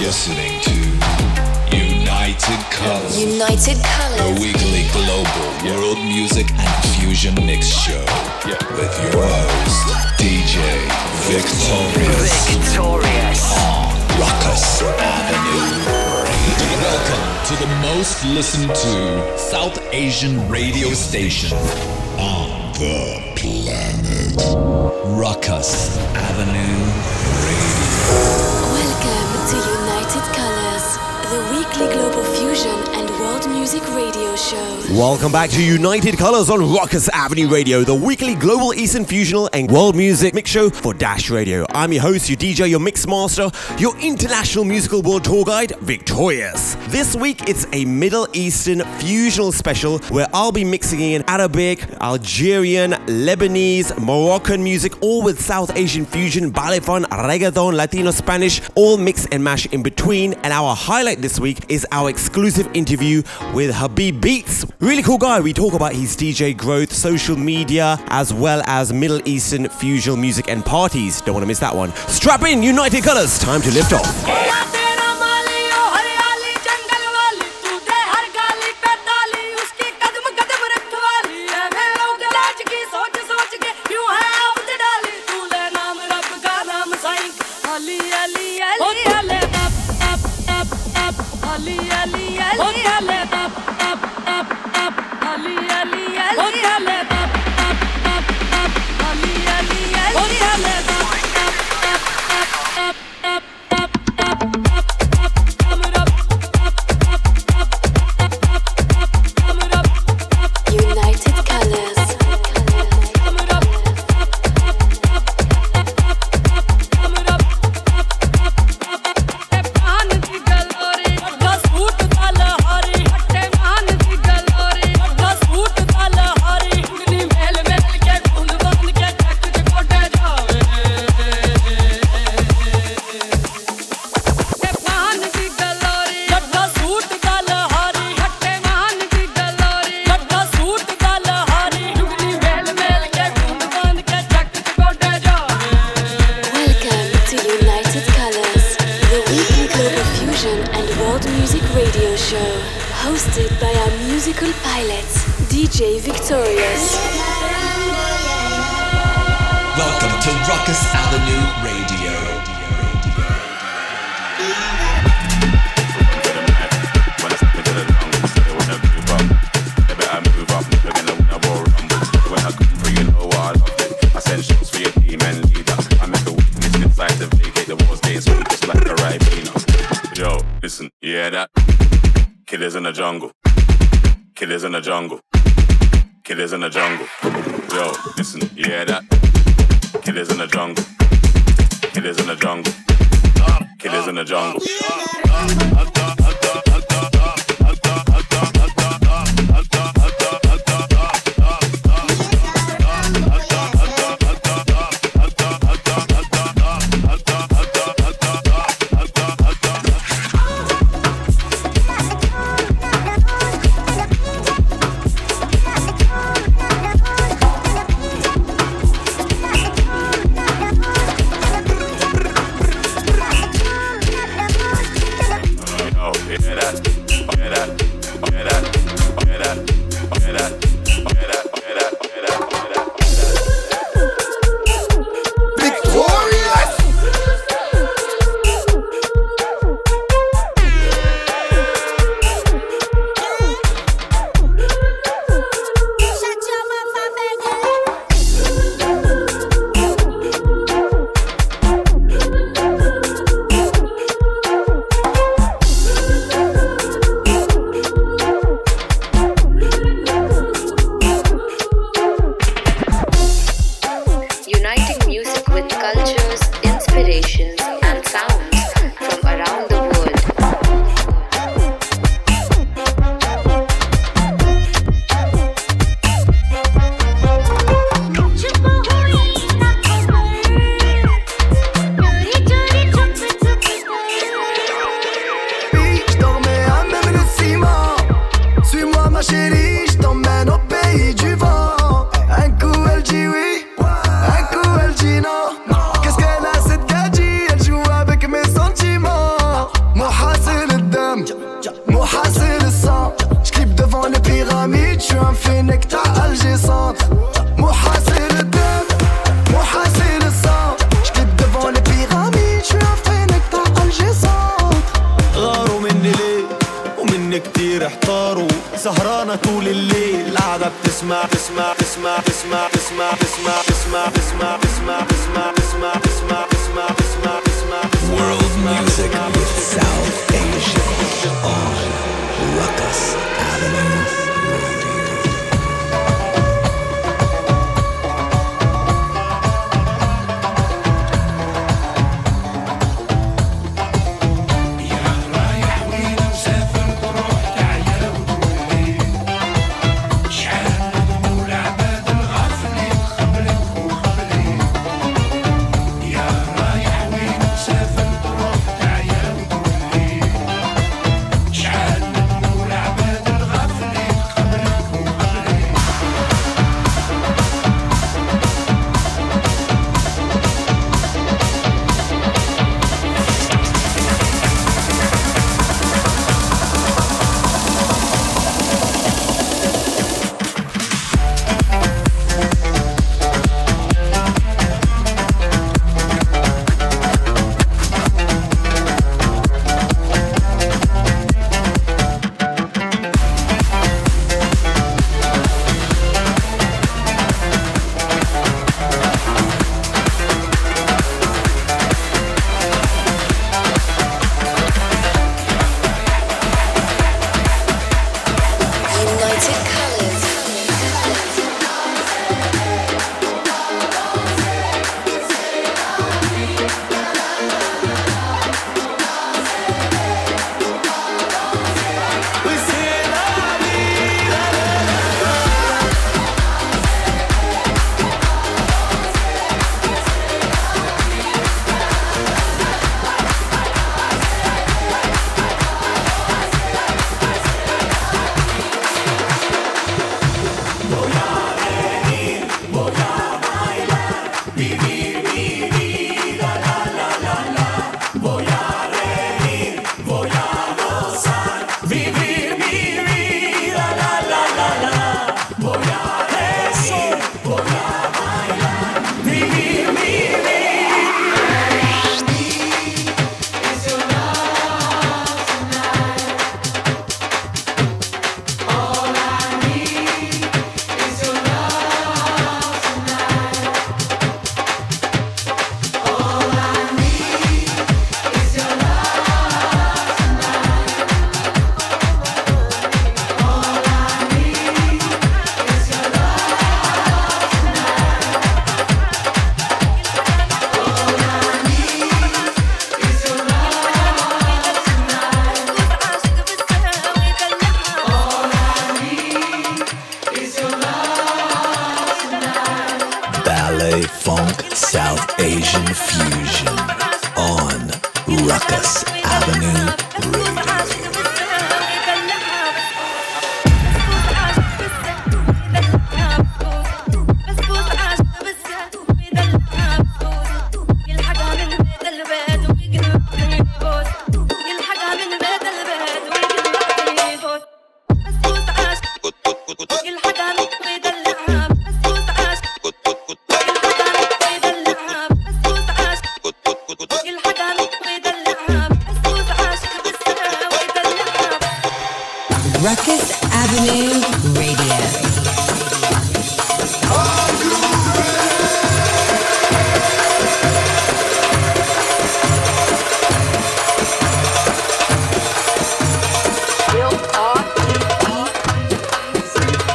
listening to United Colors. United Colors. The weekly global world music and fusion mix show. With your host, DJ Victorious. Victorious. On Ruckus Avenue Welcome to the most listened to South Asian radio station on the planet. Ruckus Avenue Radio. Global fusion and music radio show. Welcome back to United Colors on Ruckus Avenue Radio, the weekly global Eastern fusional and world music mix show for Dash Radio. I'm your host, your DJ, your mix master, your international musical world tour guide, Victorious. This week it's a Middle Eastern fusional special where I'll be mixing in Arabic, Algerian, Lebanese, Moroccan music, all with South Asian fusion, balefon, reggaeton, Latino, Spanish, all mix and mash in between. And our highlight this week is our exclusive interview with Habib Beats. Really cool guy. We talk about his DJ growth, social media, as well as Middle Eastern fusion music and parties. Don't want to miss that one. Strap in, United Colors. Time to lift off.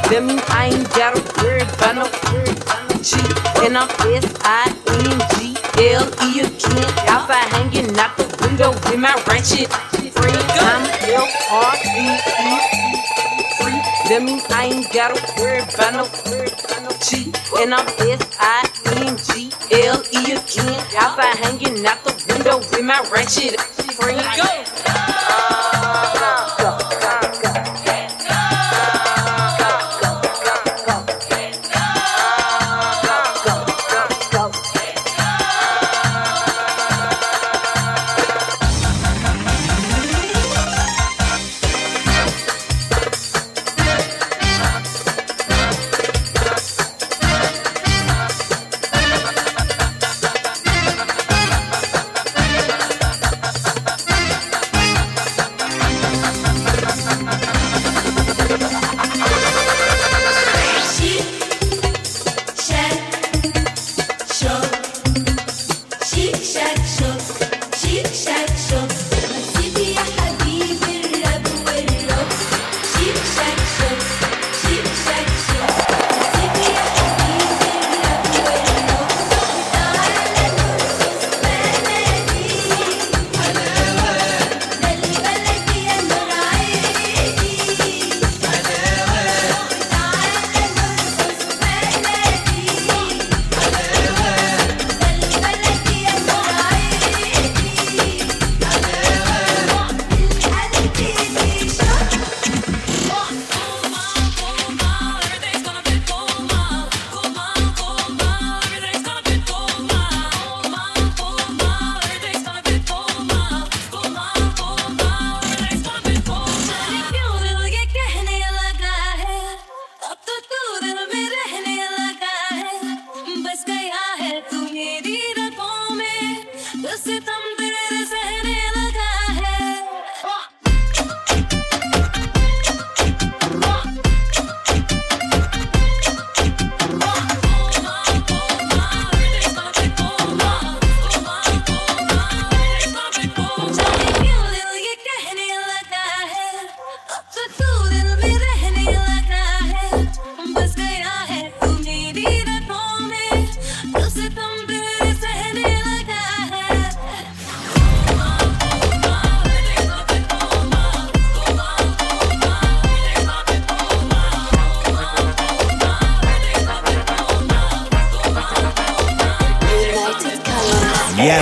Let me? I ain't got a word by no word. G and I'm S I N G L E again. Alpha hanging out the window with my ratchet friend. I'm L R E E. Free. I ain't got a word by no word. G and I'm S I N G L E again. Alpha hanging out the window with my ratchet friend. Go.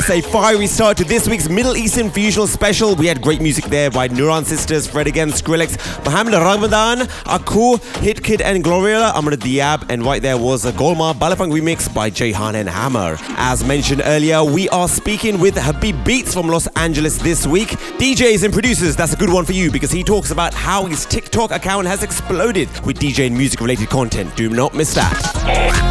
A fiery start to this week's Middle Eastern Fusional Special. We had great music there by Nuran Sisters, Fred again, Skrillex, Mohammed Ramadan, Aku, Hitkidd and Glorilla, Amr Diab, and right there was a Golma Balafang remix by Jayhan and Hammer. As mentioned earlier, we are speaking with Habib Beats from Los Angeles this week. DJs and producers, that's a good one for you because he talks about how his TikTok account has exploded with DJ and music related content. Do not miss that.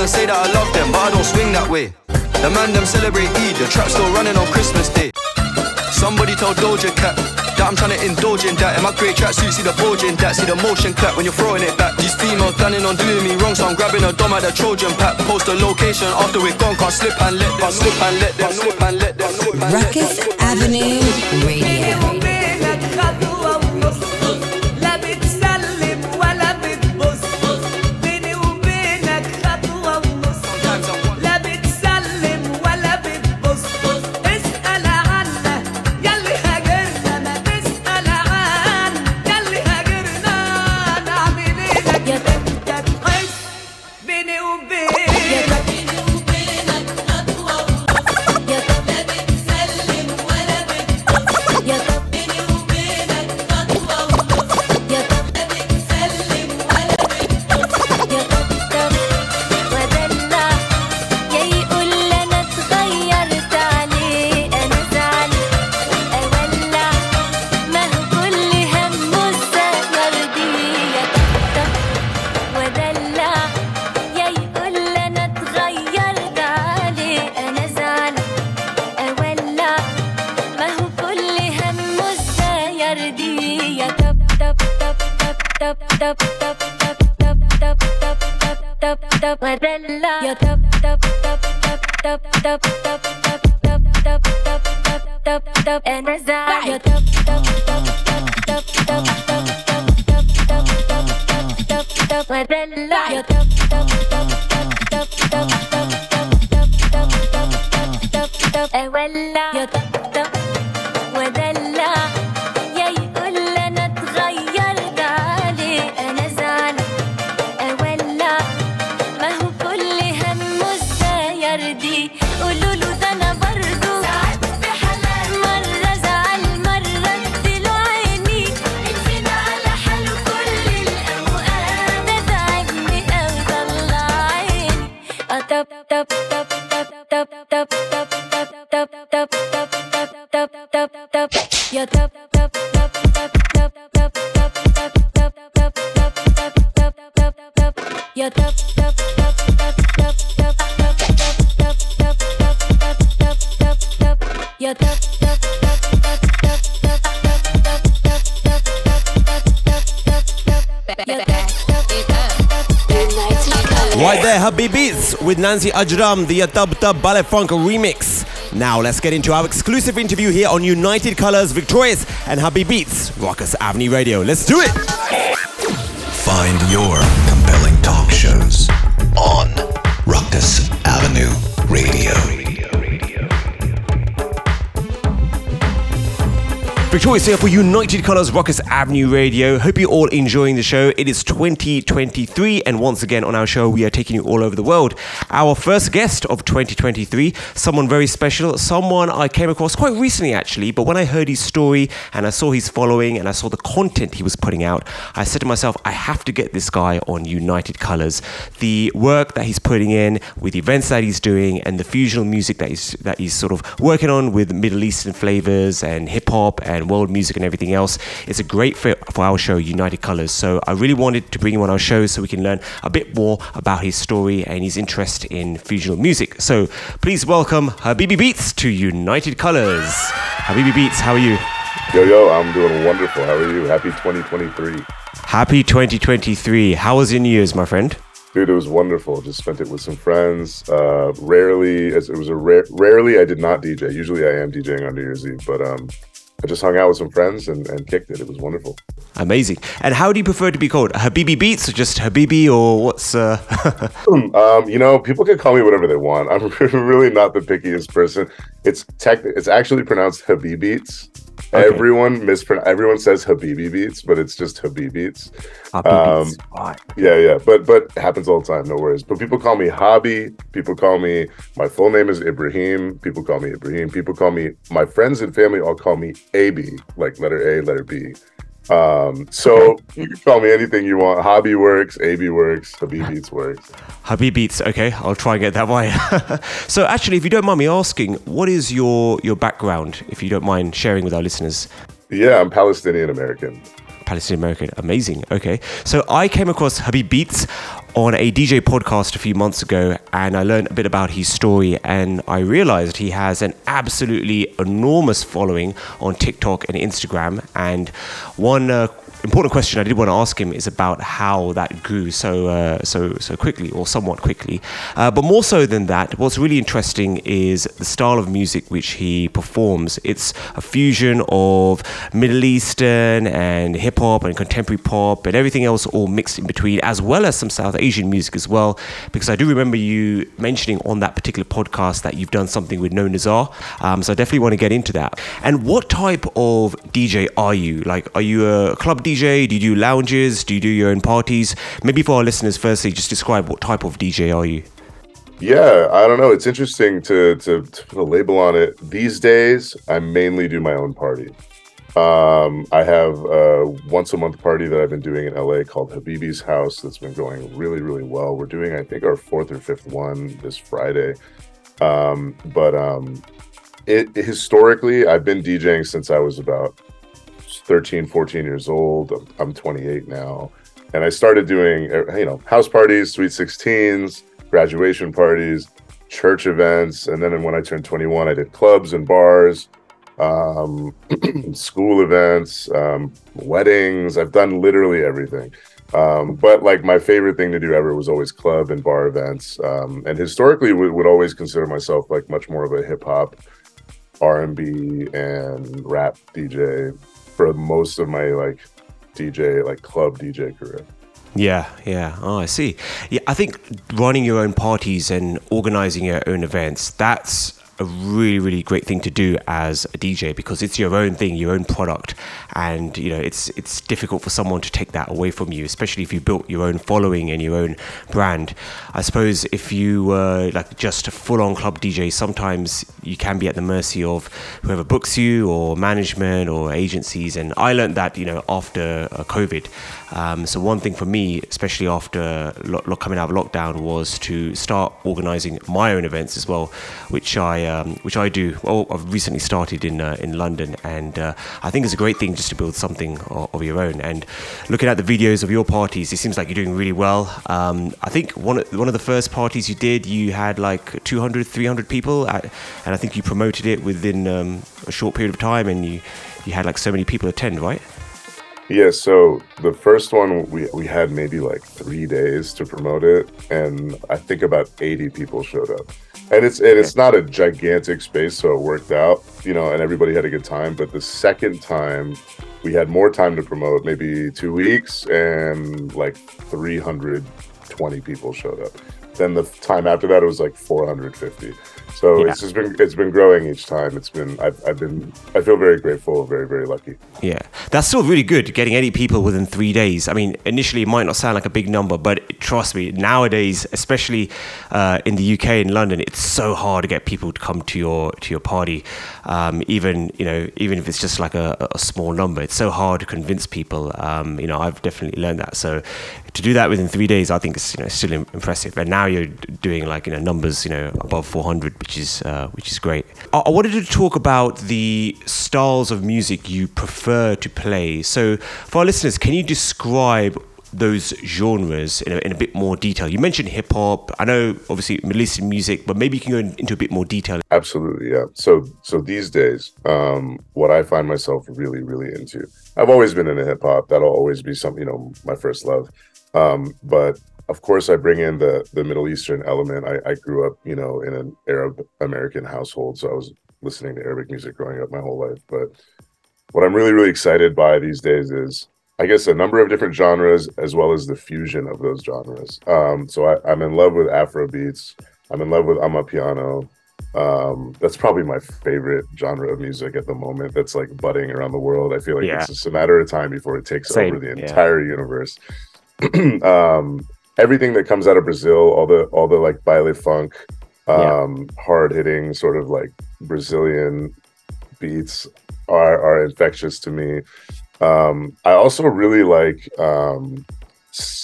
and say that I love them, but I don't swing that way. The man them celebrate Eid, the trap still running on Christmas Day. Somebody told Doja Cat that I'm trying to indulge in that. In my great tracksuit, see the bulge in that, see the motion clap when you're throwing it back. These females planning on doing me wrong, so I'm grabbing a dom at the Trojan pack. Post the location after we're gone, can't slip and let them, slip and let them, slip and let them. Ruckus Avenue Radio. Right there, Habib Beats with Nancy Ajram, the Dub Dub Baile Funk remix. Now let's get into our exclusive interview here on United Colors Victorious and Habib Beats, Ruckus Avenue Radio. Let's do it! Find your Victorious here for United Colors Ruckus Avenue Radio. Hope you're all enjoying the show. It is 2023, and once again on our show, we are taking you all over the world. Our first guest of 2023, someone very special, someone I came across quite recently actually, but when I heard his story and I saw his following and I saw the content he was putting out, I said to myself, I have to get this guy on United Colors. The work that he's putting in, with events that he's doing, and the fusional music that he's that he's sort of working on with Middle Eastern flavors and hip hop and world music and everything else. It's a great fit for our show, United Colors. So I really wanted to bring him on our show so we can learn a bit more about his story and his interest in fusional music. So please welcome Habibi Beats to United Colors. Habibi Beats, how are you? Yo, yo, I'm doing wonderful. How are you? Happy 2023. Happy 2023. How was your New Year's, my friend? Dude, it was wonderful. Just spent it with some friends. Uh, rarely, as it was a rare, rarely I did not DJ. Usually I am DJing on New Year's Eve, but um, I just hung out with some friends and, and kicked it. It was wonderful. Amazing. And how do you prefer to be called? Habibi Beats or just Habibi or what's. Uh... um, you know, people can call me whatever they want. I'm really not the pickiest person. It's tech. It's actually pronounced Habibi Beats. Okay. Everyone mispronounce. Everyone says Habibi Beats, but it's just Habib Beats. Um, yeah, yeah, but but happens all the time. No worries. But people call me Hobby. People call me. My full name is Ibrahim. People call me Ibrahim. People call me. My friends and family all call me AB, like letter A, letter B. Um, so you can call me anything you want. Hobby works, AB works, Habib Beats works. Habib Beats, okay, I'll try and get that right. so actually, if you don't mind me asking, what is your your background, if you don't mind sharing with our listeners? Yeah, I'm Palestinian American. Palestinian American, amazing. Okay, so I came across Habib Beats on a DJ podcast a few months ago and I learned a bit about his story and I realized he has an absolutely enormous following on TikTok and Instagram and one uh, important question I did want to ask him is about how that grew so uh, so so quickly or somewhat quickly. Uh, but more so than that, what's really interesting is the style of music which he performs. It's a fusion of Middle Eastern and hip hop and contemporary pop and everything else all mixed in between, as well as some South Asian music as well. Because I do remember you mentioning on that particular podcast that you've done something with No Nazar. Um, so I definitely want to get into that. And what type of DJ are you? Like, are you a club DJ? DJ? Do you do lounges? Do you do your own parties? Maybe for our listeners, firstly, just describe what type of DJ are you? Yeah, I don't know. It's interesting to, to, to put a label on it. These days, I mainly do my own party. Um, I have a once a month party that I've been doing in LA called Habibi's House that's been going really, really well. We're doing, I think, our fourth or fifth one this Friday. Um, but um, it historically, I've been DJing since I was about 13, 14 years old. I'm 28 now. And I started doing, uh, you know, house parties, sweet 16s, graduation parties, church events. And then when I turned 21, I did clubs and bars, um, school events, um, weddings. I've done literally everything. Um, but like my favorite thing to do ever was always club and bar events. Um, and historically would, would always consider myself like much more of a hip hop, R and B and rap DJ for most of my like DJ like club DJ career. Yeah, yeah. Oh, I see. Yeah, I think running your own parties and organizing your own events, that's a really really great thing to do as a DJ because it's your own thing, your own product, and you know it's it's difficult for someone to take that away from you, especially if you built your own following and your own brand. I suppose if you were like just a full-on club DJ, sometimes you can be at the mercy of whoever books you or management or agencies. And I learned that you know after uh, COVID. Um, so one thing for me, especially after lo- coming out of lockdown, was to start organizing my own events as well, which I um, which I do. Well, I've recently started in uh, in London, and uh, I think it's a great thing just to build something of, of, your own. And looking at the videos of your parties, it seems like you're doing really well. Um, I think one of, one of the first parties you did, you had like 200, 300 people, at, and I think you promoted it within um, a short period of time, and you you had like so many people attend, right? Yeah, so the first one we we had maybe like three days to promote it, and I think about eighty people showed up. And it's and it's not a gigantic space, so it worked out, you know, and everybody had a good time. But the second time, we had more time to promote, maybe two weeks, and like three hundred twenty people showed up. Then the time after that, it was like four hundred fifty. So yeah. it's just been it's been growing each time. It's been I've, I've been I feel very grateful, very very lucky. Yeah, that's still really good. Getting 80 people within three days. I mean, initially it might not sound like a big number, but trust me, nowadays, especially uh, in the UK in London, it's so hard to get people to come to your to your party. Um, even you know even if it's just like a, a, small number, it's so hard to convince people. Um, you know, I've definitely learned that. So to do that within three days, I think is you know still impressive. And now you're doing like you know numbers you know above 400, which is uh, which is great. I-, I wanted to talk about the styles of music you prefer to play. So for our listeners, can you describe those genres in a, in a bit more detail? You mentioned hip hop. I know, obviously, Middle Eastern music, but maybe you can go into a bit more detail. Absolutely, yeah. So, so these days, um, what I find myself really, really into, I've always been into hip hop. That'll always be something, you know, my first love. Um, but of course, I bring in the the Middle Eastern element. I, I grew up, you know, in an Arab American household, so I was listening to Arabic music growing up my whole life. But what I'm really, really excited by these days is, I guess, a number of different genres as well as the fusion of those genres. Um, so I, am in love with Afro beats. I'm in love with Amapiano. Um, that's probably my favorite genre of music at the moment. That's like budding around the world. I feel like yeah. it's just a matter of time before it takes Same. over the entire yeah. universe. um, everything that comes out of Brazil, all the all the like baile funk, um, yeah. hard hitting sort of like Brazilian beats are are infectious to me. Um, I also really like um,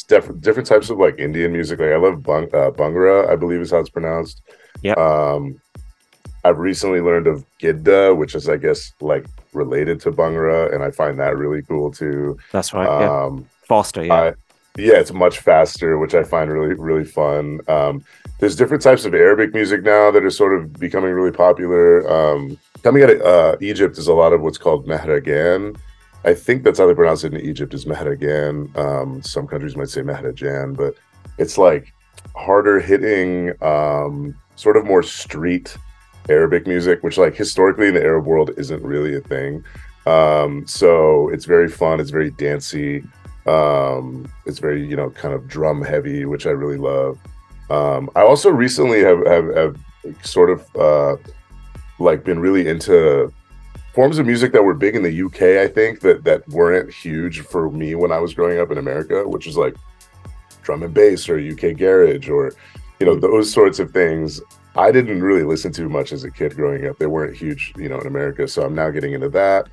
def- different types of like Indian music. Like I love bang- uh, Bhangra, I believe is how it's pronounced. Yeah. Um, I've recently learned of Gidda, which is I guess like related to Bhangra, and I find that really cool too. That's right. Um, yeah. Faster, yeah. I, yeah, it's much faster, which I find really really fun. Um, there's different types of Arabic music now that are sort of becoming really popular. Um, coming out of uh, Egypt is a lot of what's called mehragan. I think that's how they pronounce it in Egypt is mehragan. Um, some countries might say mehrajan, but it's like harder hitting, um, sort of more street Arabic music, which like historically in the Arab world isn't really a thing. Um, so it's very fun. It's very dancey. Um, it's very, you know, kind of drum heavy, which I really love. Um, I also recently have, have, have sort of uh, like been really into forms of music that were big in the UK, I think, that that weren't huge for me when I was growing up in America, which is like drum and bass or UK garage or, you know, those sorts of things. I didn't really listen to much as a kid growing up. They weren't huge, you know, in America. So I'm now getting into that.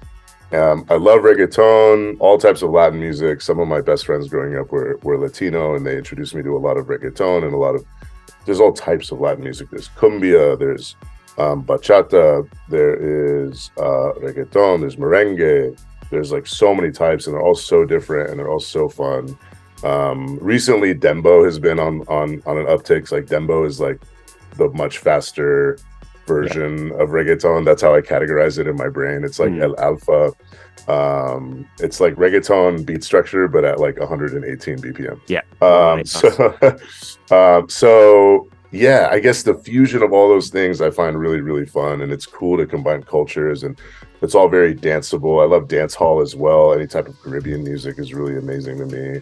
Um, I love reggaeton, all types of Latin music. Some of my best friends growing up were, were Latino, and they introduced me to a lot of reggaeton and a lot of. There's all types of Latin music. There's cumbia, there's um, bachata, there is uh, reggaeton, there's merengue. There's like so many types, and they're all so different, and they're all so fun. Um, recently, dembow has been on on on an uptick. Like dembow is like the much faster version of reggaeton. That's how I categorize it in my brain. It's like Mm. El Alfa. Um, it's like reggaeton beat structure, but at like 118 BPM. Yeah. Um, so, um, so yeah, I guess the fusion of all those things I find really, really fun, and it's cool to combine cultures, and it's all very danceable. I love dance hall as well. Any type of Caribbean music is really amazing to me.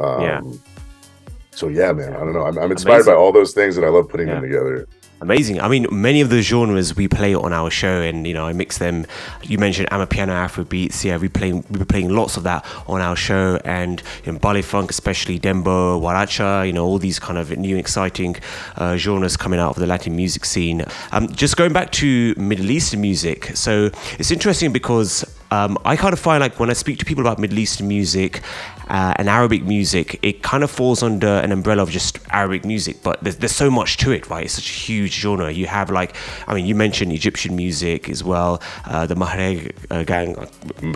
Um, Yeah. So yeah, man, I don't know. I'm, I'm inspired Amazing. by all those things, and I love putting Yeah. them together. Amazing. I mean, many of the genres we play on our show, and you know, I mix them. You mentioned Amapiano, Afro beats. Yeah, we we were playing lots of that on our show, and you know, baile funk, especially dembow, guaracha. You know, all these kind of new, exciting uh, genres coming out of the Latin music scene. Um, just going back to Middle Eastern music, so it's interesting because um, I kind of find like when I speak to people about Middle Eastern music uh, and Arabic music, it kind of falls under an umbrella of just Arabic music, but there's, there's so much to it, right? It's such a huge genre. You have like, I mean, you mentioned Egyptian music as well, uh, the Mahreg uh, gang.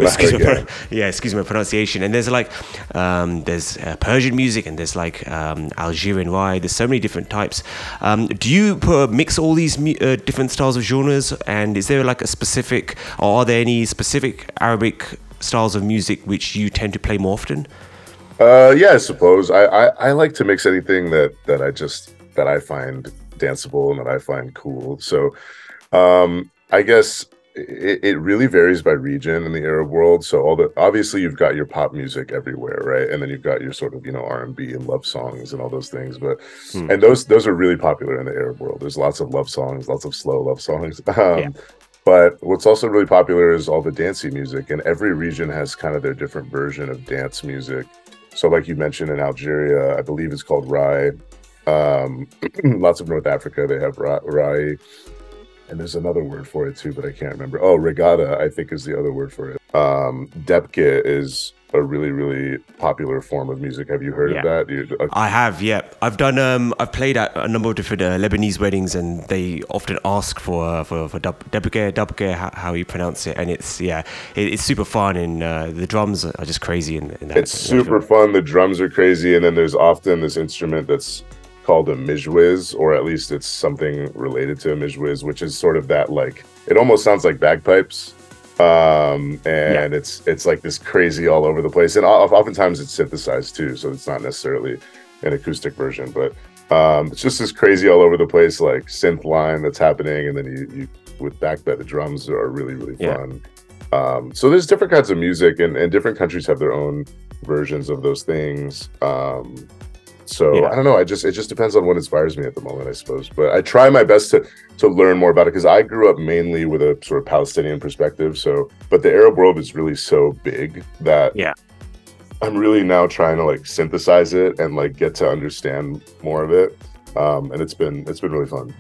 Excuse me, yeah, excuse my pronunciation. And there's like, um, there's uh, Persian music and there's like um, Algerian ride. There's so many different types. Um, do you mix all these mu- uh, different styles of genres? And is there like a specific, or are there any specific Arabic styles of music which you tend to play more often? Uh, yeah, I suppose I, I I like to mix anything that that I just that I find danceable and that I find cool. So, um, I guess it, it really varies by region in the Arab world. So all the obviously you've got your pop music everywhere, right? And then you've got your sort of you know R and B and love songs and all those things. But Hmm. and those those are really popular in the Arab world. There's lots of love songs, lots of slow love songs. Um, Yeah. But what's also really popular is all the dancey music, and every region has kind of their different version of dance music. So, like you mentioned in Algeria, I believe it's called Rai. Um, lots of North Africa, they have Ra- Rai. And there's another word for it too, but I can't remember. Oh, regatta, I think is the other word for it. Um, Depke is a really, really popular form of music. Have you heard Yeah. of that? You, uh, I have, yeah. I've done. Um, I've played at a number of different uh, Lebanese weddings, and they often ask for uh, for for dub- dubke, dubke, how, how you pronounce it, and it's yeah, it, it's super fun, and uh, the drums are just crazy in, in that. it's in super fun. The drums are crazy, and then there's often this instrument that's called a mijwiz, or at least it's something related to a mijwiz, which is sort of that like it almost sounds like bagpipes, um, and it's it's like this crazy all over the place, and oftentimes it's synthesized too, so it's not necessarily an acoustic version, but um, it's just this crazy all over the place like synth line that's happening, and then you, you with backbeat, the drums are really really Yeah. fun. Um, so there's different kinds of music, and, and different countries have their own versions of those things. Um, so Yeah. I don't know. I just it just depends on what inspires me at the moment, I suppose. But I try my best to to learn more about it because I grew up mainly with a sort of Palestinian perspective. So, but the Arab world is really so big that Yeah. I'm really now trying to like synthesize it and like get to understand more of it. Um, and it's been it's been really fun.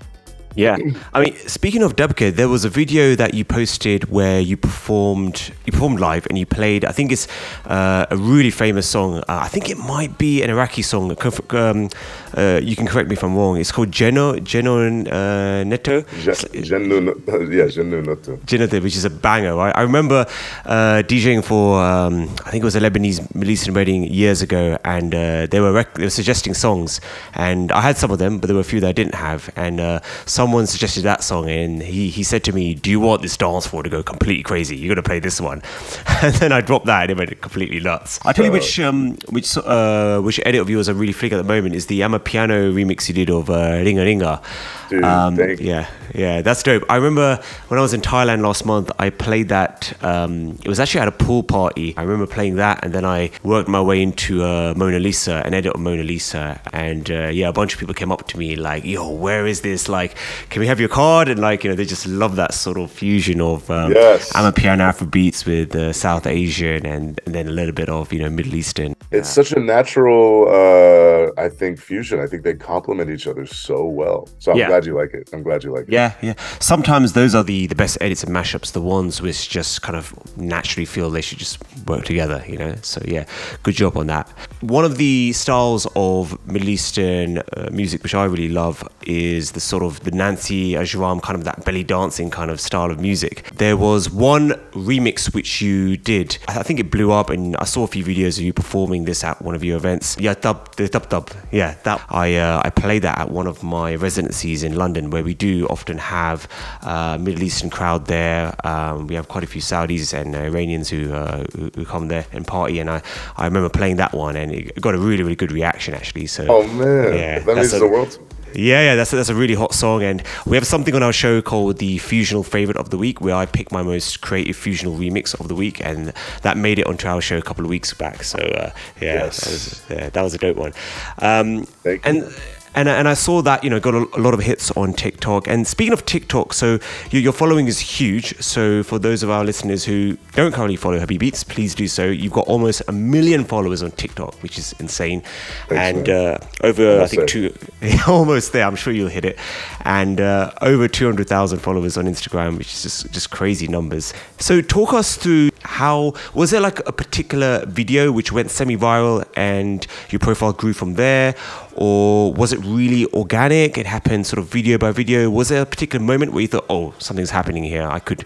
Yeah, I mean, speaking of Dubke, there was a video that you posted where you performed, you performed live, and you played. I think it's uh, a really famous song. Uh, I think it might be an Iraqi song. Um, uh, you can correct me if I'm wrong. It's called Geno Geno uh, Neto. Jennu, yeah, Jennu Nutu. Jinatid, which is a banger, right? I remember uh, DJing for, um, I think it was a Lebanese Middle wedding years ago, and uh, they were rec- they were suggesting songs, and I had some of them, but there were a few that I didn't have, and uh, someone suggested that song, and he, he said to me, "Do you want this dance floor to go completely crazy? You're gonna play this one," and then I dropped that, and it went completely nuts. I tell you which um, which uh, which edit of yours I really flick at the moment is the Amapiano remix you did of uh, Ringa Ringa. Dude, Um, yeah, yeah, that's dope. I remember when I was in Thailand last month, I played that. Um, it was actually at a pool party. I remember playing that, and then I worked my way into uh, Mona Lisa, an edit of Mona Lisa, and uh, yeah, a bunch of people came up to me like, "Yo, where is this? Like, can we have your card?" And like, you know, they just love that sort of fusion of um, Yes. amapiano Afro beats with uh, South Asian, and, and then a little bit of you know Middle Eastern. It's such a natural, uh, I think, fusion. I think they complement each other so well. So I'm Yeah. glad you like it. I'm glad you like it. Yeah, yeah. Sometimes those are the, the best edits and mashups, the ones which just kind of naturally feel they should just work together, you know? So, yeah, good job on that. One of the styles of Middle Eastern uh, music which I really love is the sort of the Nancy Ajram, kind of that belly dancing kind of style of music. There was one remix which you did. I think it blew up, and I saw a few videos of you performing this at one of your events. Yeah, dub, the dub dub. Yeah, that I uh, I played that at one of my residencies in London, where we do often have uh, Middle Eastern crowd there. Um, we have quite a few Saudis and Iranians who, uh, who who come there and party, and I I remember playing that one, and it got a really really good reaction actually. So Oh man, Yeah, that means a- the world. Yeah, yeah, that's a, that's a really hot song, and we have something on our show called the Fusional Favorite of the Week, where I pick my most creative fusional remix of the week, and that made it onto our show a couple of weeks back. So uh, yeah, Yes. that was yeah, that was a dope one. Um, Thank you. and and and I saw that you know got a, lot of hits on TikTok. And speaking of TikTok, so your, your following is huge. So for those of our listeners who don't currently follow Habib Beats, please do so. You've got almost a million followers on TikTok, which is insane. Thanks, and uh, over I think two, almost there. I'm sure you'll hit it. And uh, over 200,000 followers on Instagram, which is just just crazy numbers. So talk us through how was there like a particular video which went semi-viral and your profile grew from there, or was it really organic? It happened sort of video by video. Was there a particular moment where you thought, oh, something's happening here? I could,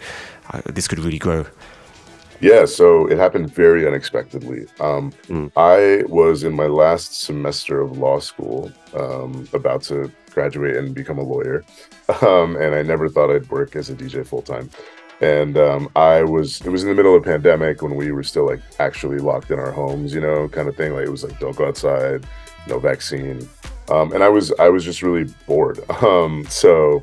I, this could really grow. Yeah, so it happened very unexpectedly. Um, I was in my last semester of law school, um, about to graduate and become a lawyer, um, and I never thought I'd work as a DJ full time. And um, I was, it was in the middle of a pandemic when we were still like actually locked in our homes, you know, kind of thing. Like it was like don't go outside, no vaccine, um, and I was, I was just really bored. Um, so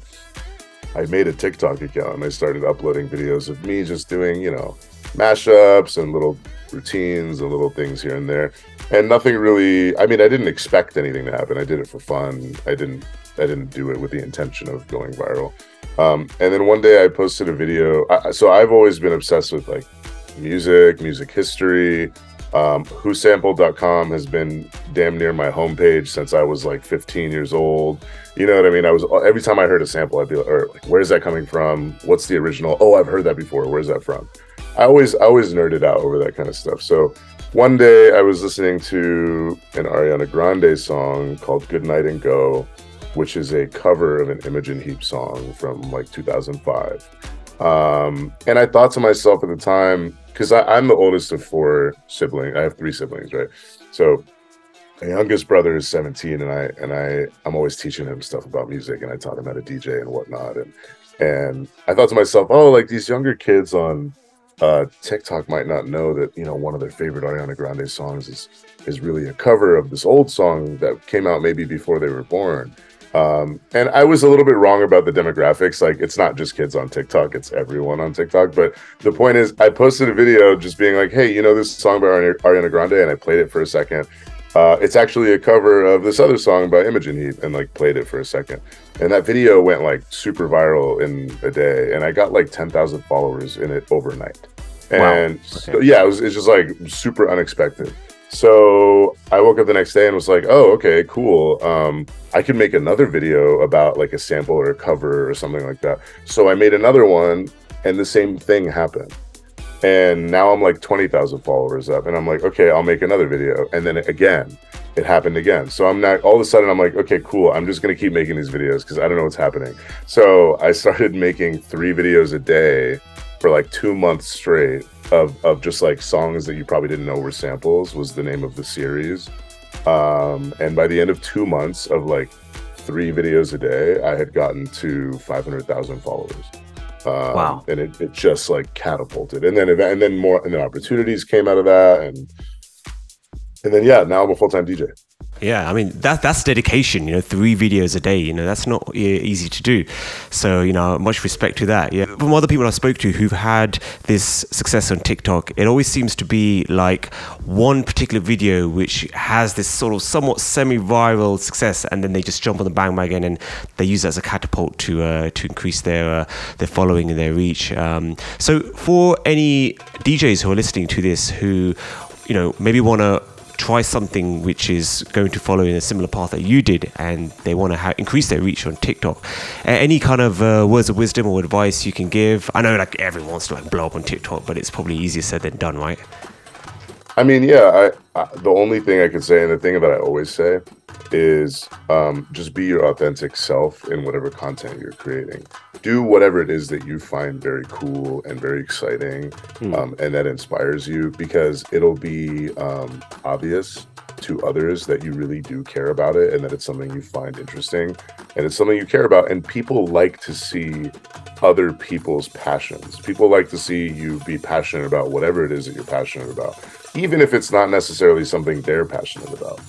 I made a TikTok account and I started uploading videos of me just doing, you know, mashups and little routines and little things here and there. And nothing really I mean, I didn't expect anything to happen. I did it for fun. I didn't I didn't do it with the intention of going viral. Um, and then one day I posted a video. I, so I've always been obsessed with like music, music history. Um, whosampled.com has been damn near my homepage since I was like 15 years old. You know what I mean? I was every time I heard a sample, I'd be like, like, where's that coming from? What's the original? Oh, I've heard that before. Where's that from? I always, I always nerded out over that kind of stuff. So one day I was listening to an Ariana Grande song called Good Night and Go, which is a cover of an Imogen Heap song from like 2005. Um, and I thought to myself at the time, because I'm the oldest of four siblings. I have three siblings, right? So my youngest brother is 17, and I and I I'm always teaching him stuff about music, and I taught him how to DJ and whatnot. And and I thought to myself, oh, like these younger kids on uh, TikTok might not know that you know one of their favorite Ariana Grande songs is is really a cover of this old song that came out maybe before they were born. Um, and I was a little bit wrong about the demographics. Like, it's not just kids on TikTok; it's everyone on TikTok. But the point is, I posted a video just being like, "Hey, you know this song by Ari- Ariana Grande?" And I played it for a second. Uh, it's actually a cover of this other song by Imogen Heap, and like played it for a second. And that video went like super viral in a day, and I got like ten thousand followers in it overnight. Wow. And so, yeah, it was it's just like super unexpected. So I woke up the next day and was like, oh, okay, cool. Um, I could make another video about like a sample or a cover or something like that. So I made another one and the same thing happened. And now I'm like 20,000 followers up. And I'm like, okay, I'll make another video. And then again, it happened again. So I'm not, all of a sudden, I'm like, okay, cool. I'm just to keep making these videos because I don't know what's happening. So I started making three videos a day for like two months straight of, of just like songs that you probably didn't know were samples was the name of the series. Um, and by the end of two months of like three videos a day, I had gotten to 500,000 followers. Um, Wow. And it, it just like catapulted. And then, and then more, and then opportunities came out of that. And, and then, yeah, now I'm a full time DJ. Yeah, I mean that that's dedication. You know, three videos a day. You know, that's not easy to do. So you know, much respect to that. Yeah, from other people I spoke to who've had this success on TikTok, it always seems to be like one particular video which has this sort of somewhat semi-viral success, and then they just jump on the bandwagon and they use that as a catapult to uh, to increase their uh, their following and their reach. Um, so for any DJs who are listening to this, who you know maybe want to try something which is going to follow in a similar path that you did and they want to ha- increase their reach on TikTok. A- any kind of uh, words of wisdom or advice you can give? I know like everyone wants to like blow up on TikTok, but it's probably easier said than done, right? I mean, yeah, I, I the only thing I could say, and the thing that I always say, is um, just be your authentic self in whatever content you're creating. Do whatever it is that you find very cool and very exciting Hmm. um, and that inspires you because it'll be um, obvious to others that you really do care about it and that it's something you find interesting and it's something you care about. And people like to see other people's passions. People like to see you be passionate about whatever it is that you're passionate about, even if it's not necessarily something they're passionate about.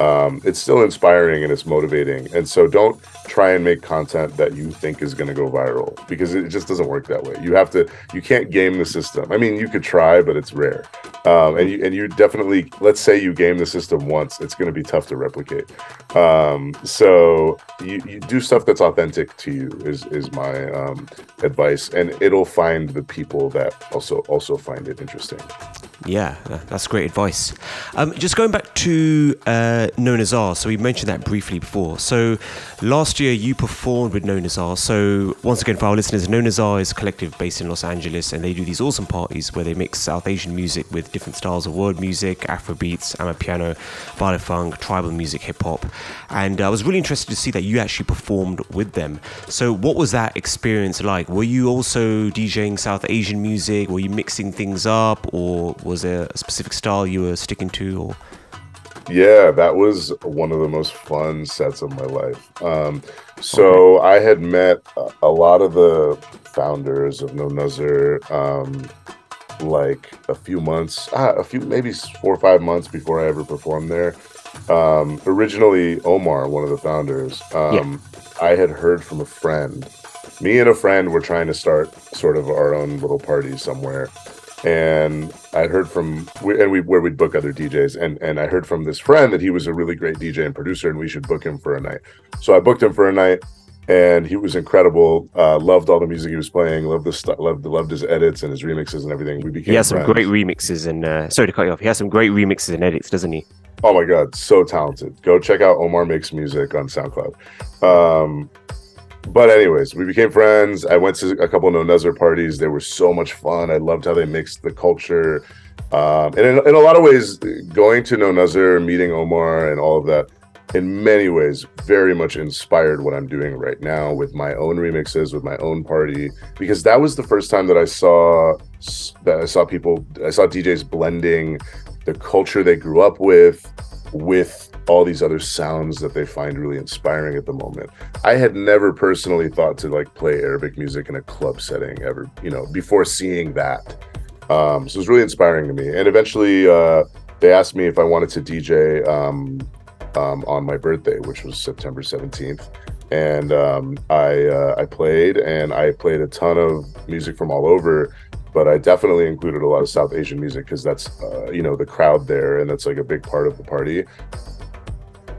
Um, it's still inspiring and it's motivating. And so don't try and make content that you think is going to go viral because it just doesn't work that way. You have to, you can't game the system. I mean, you could try, but it's rare. Um, and you and you definitely, let's say you game the system once, it's going to be tough to replicate. Um, so you, you do stuff that's authentic to you is is my um, advice, and it'll find the people that also also find it interesting. Yeah, that's great advice. Um, just going back to uh, No Nazar, so we mentioned that briefly before. So last year you performed with No Nazar. So once again, for our listeners, No Nazar is a collective based in Los Angeles, and they do these awesome parties where they mix South Asian music with different styles of world music, Afro beats, amapiano, baile funk, tribal music, hip hop. And I was really interested to see that you actually performed with them. So what was that experience like? Were you also DJing South Asian music? Were you mixing things up, or was there a specific style you were sticking to? Or Yeah, that was one of the most fun sets of my life. Um, so I had met a, lot of the founders of No Nazar, um, like a few months, ah, a few maybe four or five months before I ever performed there. Um, originally, Omar, one of the founders, um, I had heard from a friend. Me and a friend were trying to start sort of our own little party somewhere and I heard from and we where we'd book other DJs and and I heard from this friend that he was a really great DJ and producer and we should book him for a night. So I booked him for a night and he was incredible. Uh, loved all the music he was playing. Loved the st- loved loved his edits and his remixes and everything. We became he has some friends. great remixes and uh, sorry to cut you off. He has some great remixes and edits, doesn't he? Oh my god, so talented. Go check out Omar Makes Music on SoundCloud. Um, but anyways, we became friends. I went to a couple of No Nazar parties. They were so much fun. I loved how they mixed the culture. Um, and in, in a lot of ways, going to No Nazar, meeting Omar, and all of that, in many ways, very much inspired what I'm doing right now with my own remixes, with my own party, because that was the first time that I saw that I saw people, I saw DJs blending the culture they grew up with with all these other sounds that they find really inspiring at the moment. I had never personally thought to like play Arabic music in a club setting ever, you know, before seeing that. Um, so it was really inspiring to me. And eventually, uh, they asked me if I wanted to DJ um, um, on my birthday, which was September 17th. And um, I uh, I played, and I played a ton of music from all over but I definitely included a lot of South Asian music because that's uh, you know the crowd there, and that's like a big part of the party.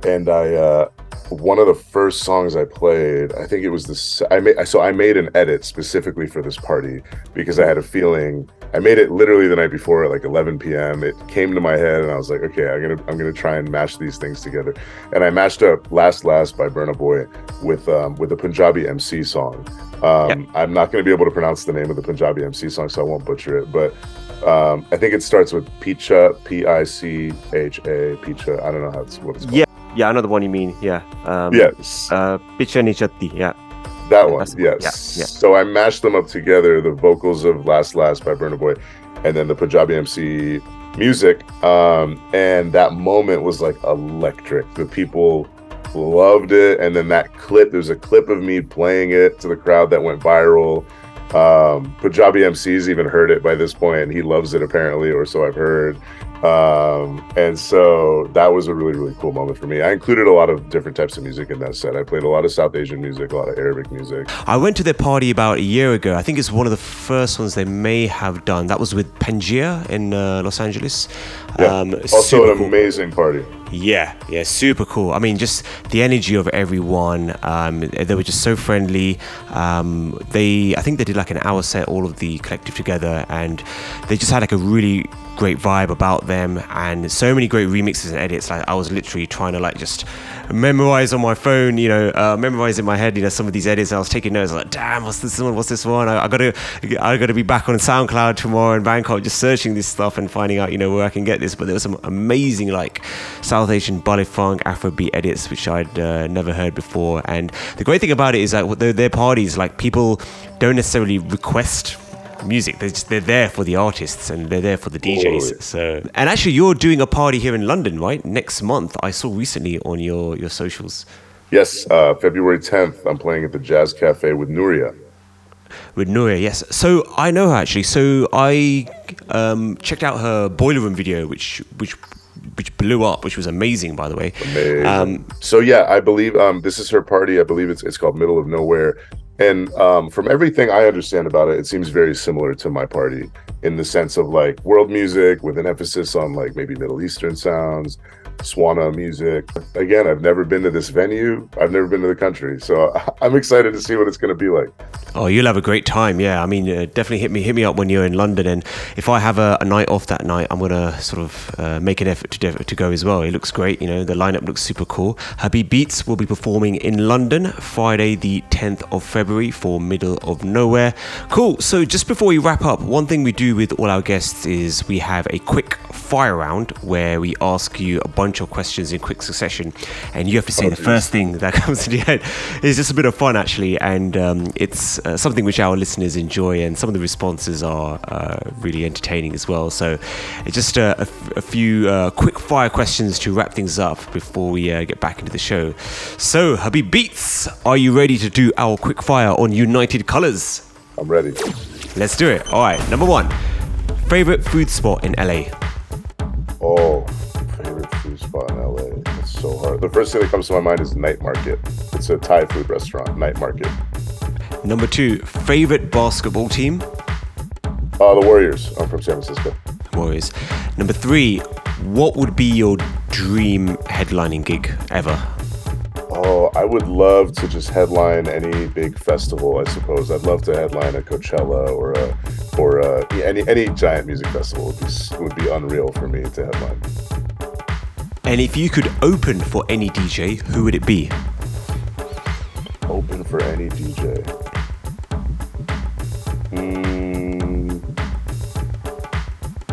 And I, uh, one of the first songs I played, I think it was this. I made so I made an edit specifically for this party because I had a feeling. I made it literally the night before at like 11 p.m. It came to my head, and I was like, okay, I'm gonna I'm gonna try and mash these things together. And I mashed up "Last Last" by Burna Boy with um, with a Punjabi MC song. Um, I'm not going to be able to pronounce the name of the Punjabi MC song, so I won't butcher it. But um, I think it starts with Picha, P I C H A, Picha. I don't know how it's what it's called. Yeah, yeah, I know the one you mean. Yeah. Um, Yes. Uh, Picha Nichatti. Yeah. That one, that's the one. yes. Yeah, yeah. So I mashed them up together, the vocals of Last Last by Burna Boy, and then the Punjabi MC music. Um, and that moment was like electric. The people loved it. And then that clip, there's a clip of me playing it to the crowd that went viral. Um, Punjabi MC's even heard it by this point, and he loves it apparently, or so I've heard. Um, and so that was a really, really cool moment for me. I included a lot of different types of music in that set. I played a lot of South Asian music, a lot of Arabic music. I went to their party about a year ago. I think it's one of the first ones they may have done. That was with Pangea in uh, Los Angeles. Yeah. Um, also an cool. amazing party. Yeah, yeah, super cool. I mean, just the energy of everyone. Um, they were just so friendly. Um, they, I think they did like an hour set, all of the collective together, and they just had like a really great vibe about them, and so many great remixes and edits. Like I was literally trying to like just memorize on my phone, you know, uh, memorize in my head, you know, some of these edits. I was taking notes like, damn, what's this one? What's this one? I, I gotta, I gotta be back on SoundCloud tomorrow in Bangkok, just searching this stuff and finding out, you know, where I can get this. But there was some amazing like South Asian Bollywood funk, Afrobeat edits, which I'd uh, never heard before. And the great thing about it is that their parties, like people don't necessarily request music. They're just they're there for the artists and they're there for the DJs. Oh. So and actually, you're doing a party here in London, right? Next month. I saw recently on your your socials Yes, uh, February 10th, I'm playing at the Jazz Cafe with Nooriyah. with Nooriyah. Yes. So I know her actually. So I um, checked out her boiler room video, which which which blew up, which was amazing, by the way. Amazing. Um, so yeah, I believe um, this is her party. I believe it's it's called Middle of Nowhere. And um, from everything I understand about it, it seems very similar to my party in the sense of like world music with an emphasis on like maybe Middle Eastern sounds, Swana music. Again, I've never been to this venue. I've never been to the country, so I'm excited to see what it's going to be like. Oh, you'll have a great time. Yeah, I mean, uh, definitely hit me hit me up when you're in London, and if I have a, a night off that night, I'm gonna sort of uh, make an effort to to go as well. It looks great. You know, the lineup looks super cool. Habib Beats will be performing in London Friday, the 10th of February for Middle of Nowhere. Cool. So just before we wrap up, one thing we do with all our guests is we have a quick fire round where we ask you a bunch of questions in quick succession, and you have to say the first thing that comes to your head. It's just a bit of fun actually, and um, it's uh, something which our listeners enjoy, and some of the responses are uh, really entertaining as well. So, it's just uh, a, f- a few uh, quick fire questions to wrap things up before we uh, get back into the show. So, Habib Beats, are you ready to do our quick fire on United Colors? I'm ready. Let's do it. All right, number one, favorite food spot in LA. Oh, so hard. The first thing that comes to my mind is Night Market. It's a Thai food restaurant, Night Market. Number two, favorite basketball team. Uh, the Warriors. I'm from San Francisco. Warriors. Number three, what would be your dream headlining gig ever? Oh, I would love to just headline any big festival. I suppose I'd love to headline a Coachella or a or a, any any giant music festival would be would be unreal for me to headline. And if you could open for any DJ, who would it be? Open for any DJ. Mm,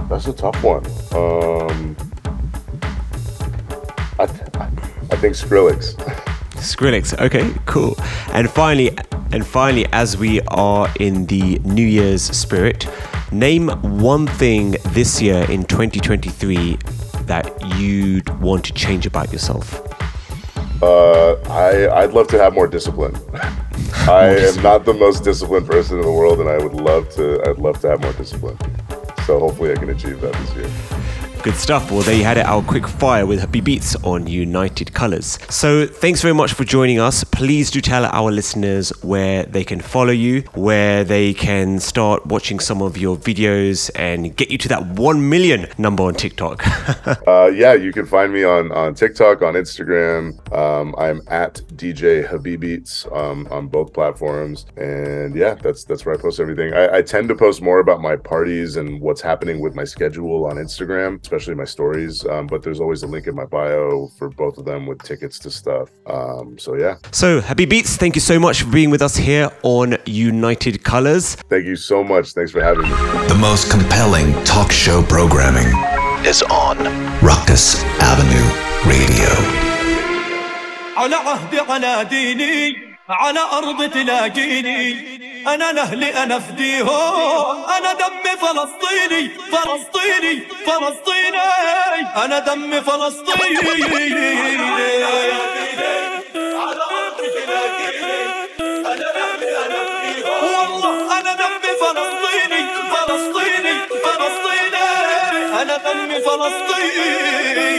that's a tough one. Um, I th- I think Skrillex. Skrillex. Okay, cool. And finally, and finally, as we are in the New Year's spirit, name one thing this year in 2023 that you'd want to change about yourself. Uh, I I'd love to have more discipline. I am not the most disciplined person in the world, and I would love to. I'd love to have more discipline. So hopefully, I can achieve that this year. Good stuff. Well, there you had it, our quick fire with Habib Beats on United Colors. So, thanks very much for joining us. Please do tell our listeners where they can follow you, where they can start watching some of your videos and get you to that 1 million number on TikTok. Uh, yeah, you can find me on on TikTok, on Instagram. Um, I'm at DJ Habibeats um, on both platforms, and yeah, that's that's where I post everything. I, I tend to post more about my parties and what's happening with my schedule on Instagram, especially my stories. Um, but there's always a link in my bio for both of them with tickets to stuff. Um, so yeah, so, Habib Beats, thank you so much for being with us here on United Colors. thank you so much. Thanks for having me. The most compelling talk show programming is on Ruckus Avenue Radio. على أرض تلاقيني. أنا لأهلي أنا فديهم أنا دمي فلسطيني فلسطيني فلسطيني. أنا دمي فلسطيني. على أرض تلاقيني أنا لأهلي أنا فديهم أنا دمي فلسطيني فلسطيني فلسطيني. أنا دمي فلسطيني.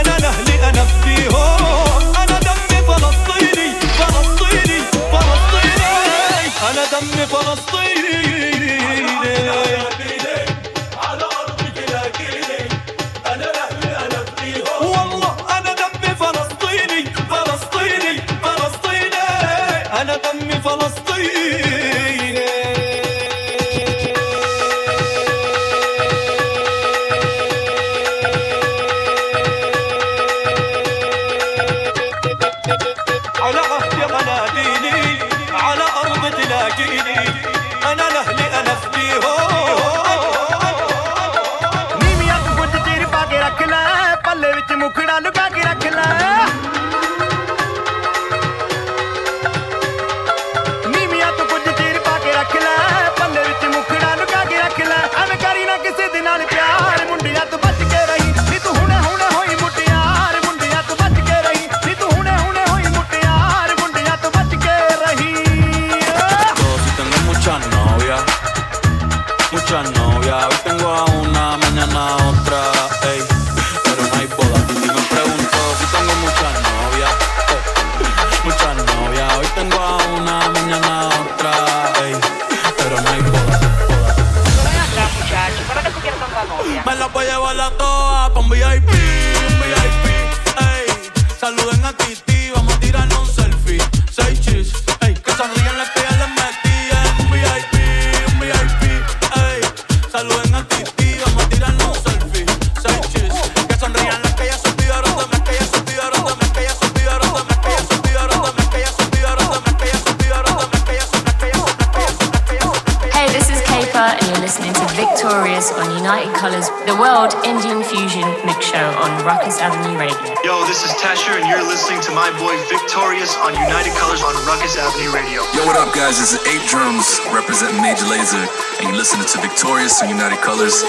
أنا الاهلي أنا فيهم. أنا دمي فلسطيني. on Ruckus Avenue Radio. Yo, this is Tasher, and you're listening to my boy Victorious on United Colors on Ruckus Avenue Radio. Yo, what up, guys? This is Ape Drums representing Major Lazer, and you're listening to Victorious on United Colors.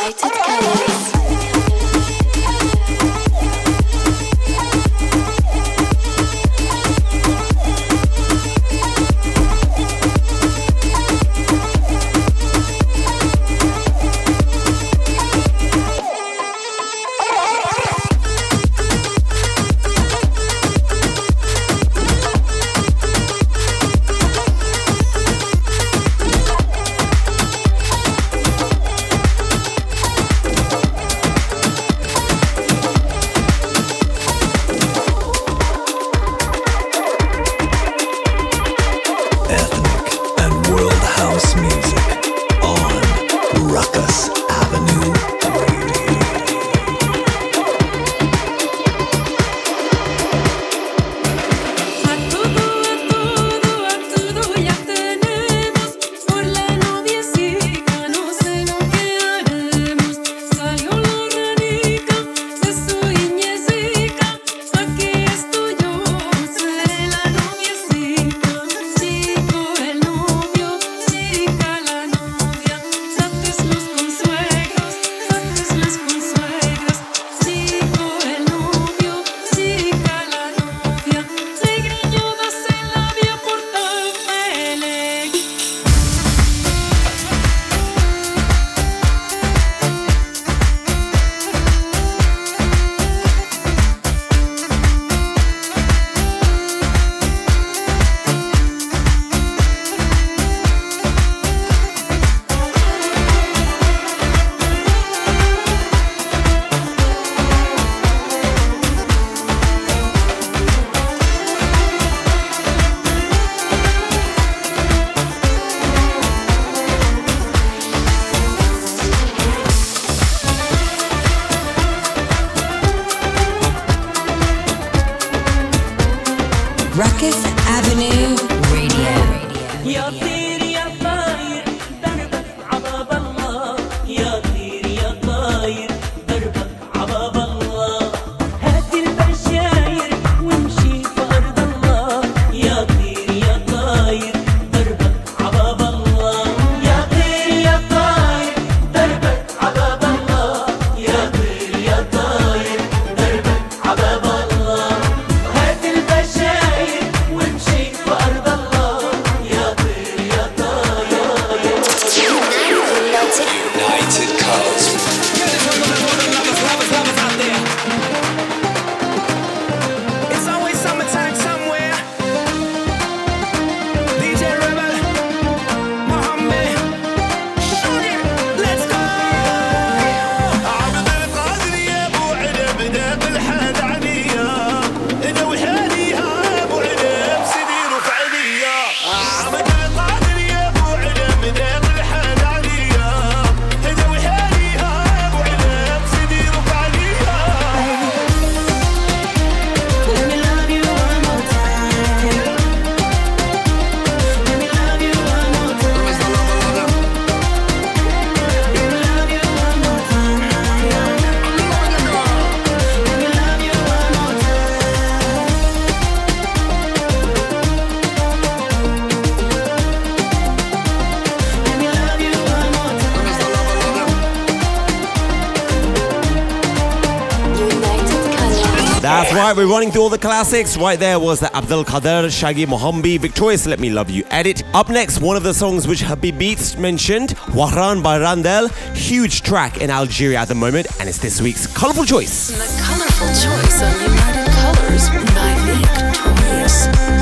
right, we're running through all the classics. Right there was the Abdul Qadir, Shaggy Mohombi, Victorious Let Me Love You edit. Up next, one of the songs which Habib Beats mentioned, Wahran by Randall. Huge track in Algeria at the moment, and it's this week's Colourful Choice. The colourful choice of United Colours by Victorious.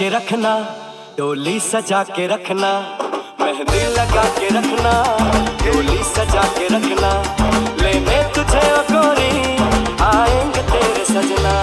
के रखना, डोली सजा के रखना, मेहंदी लगा के रखना, डोली सजा के रखना, लेने तुझे गोरी आएँगे तेरे सजना।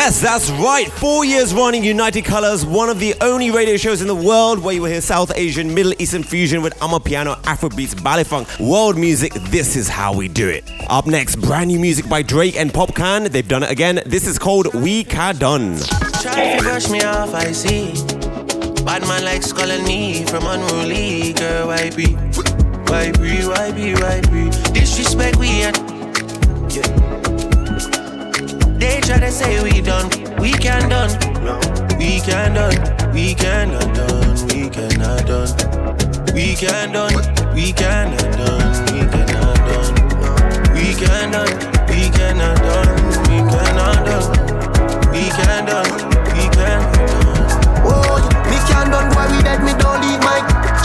Yes, that's right. Four years running United Colors, one of the only radio shows in the world where you will hear South Asian, Middle Eastern fusion with Amapiano, Afrobeats, baile funk, world music. This is how we do it. Up next, brand new music by Drake and Popcaan. They've done it again. This is called We Caa Done. Try to brush me off, I see. Bad man likes calling me from unruly. Girl, why be? Why be? Why be? Why be? Disrespect we. They try to say we done. We can done. No. We can done. We cannot done. We cannot done. We can done. We cannot done. We cannot done. We can done. We cannot done. We cannot done. We can done. We cannot done. Oh, me can't done why we dead, me don't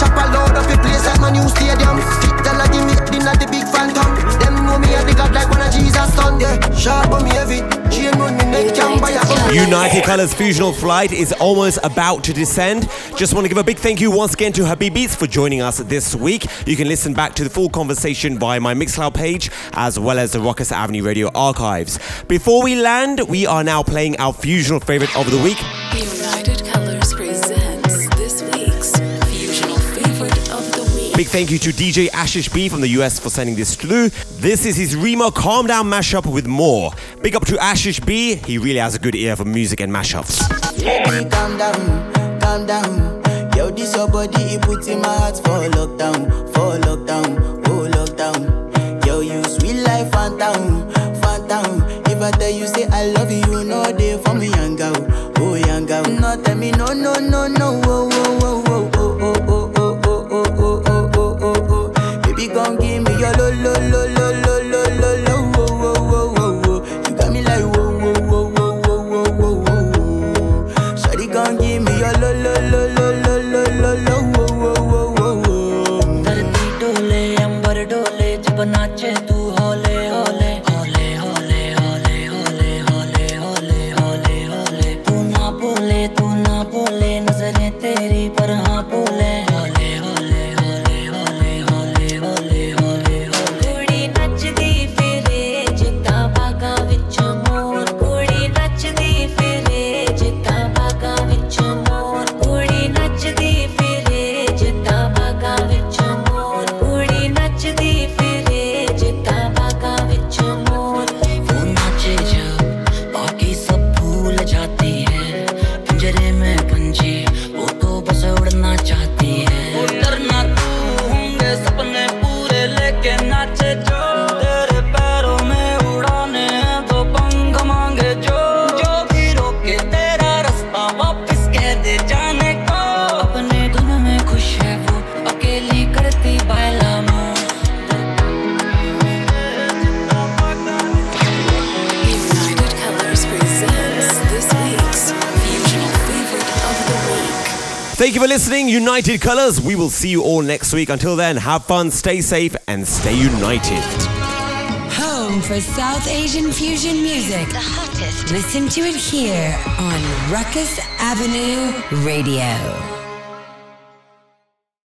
leave Mike. Chop a load up the place like my new stadium. Fit tell a give me dinner the big phantom. Them know me a the god like one of Jesus son. Yeah, sharp on me heavy. Chain on me neck, can buy a gun. United Colors Fusional Flight is almost about to descend. Just want to give a big thank you once again to Habibeats for joining us this week. You can listen back to the full conversation via my Mixcloud page as well as the Ruckus Avenue Radio archives. Before we land, we are now playing our fusional favorite of the week. United Big thank you to DJ Ashish B from the US for sending this through. This is his Rema Calm Down mashup with more. Big up to Ashish B. He really has a good ear for music and mashups. Baby, calm down, calm down. Yo, this your body, it puts in my heart for lockdown, for lockdown, oh lockdown. Yo, you sweet life, phantom, phantom. If I tell you say I love you, know they for me, young girl, oh young girl. No, tell me no, no, no, no, lo, lo, lo, United Colors. We will see you all next week. Until then, have fun, stay safe, and stay united. Home for South Asian fusion music. The hottest. Listen to it here on Ruckus Avenue Radio.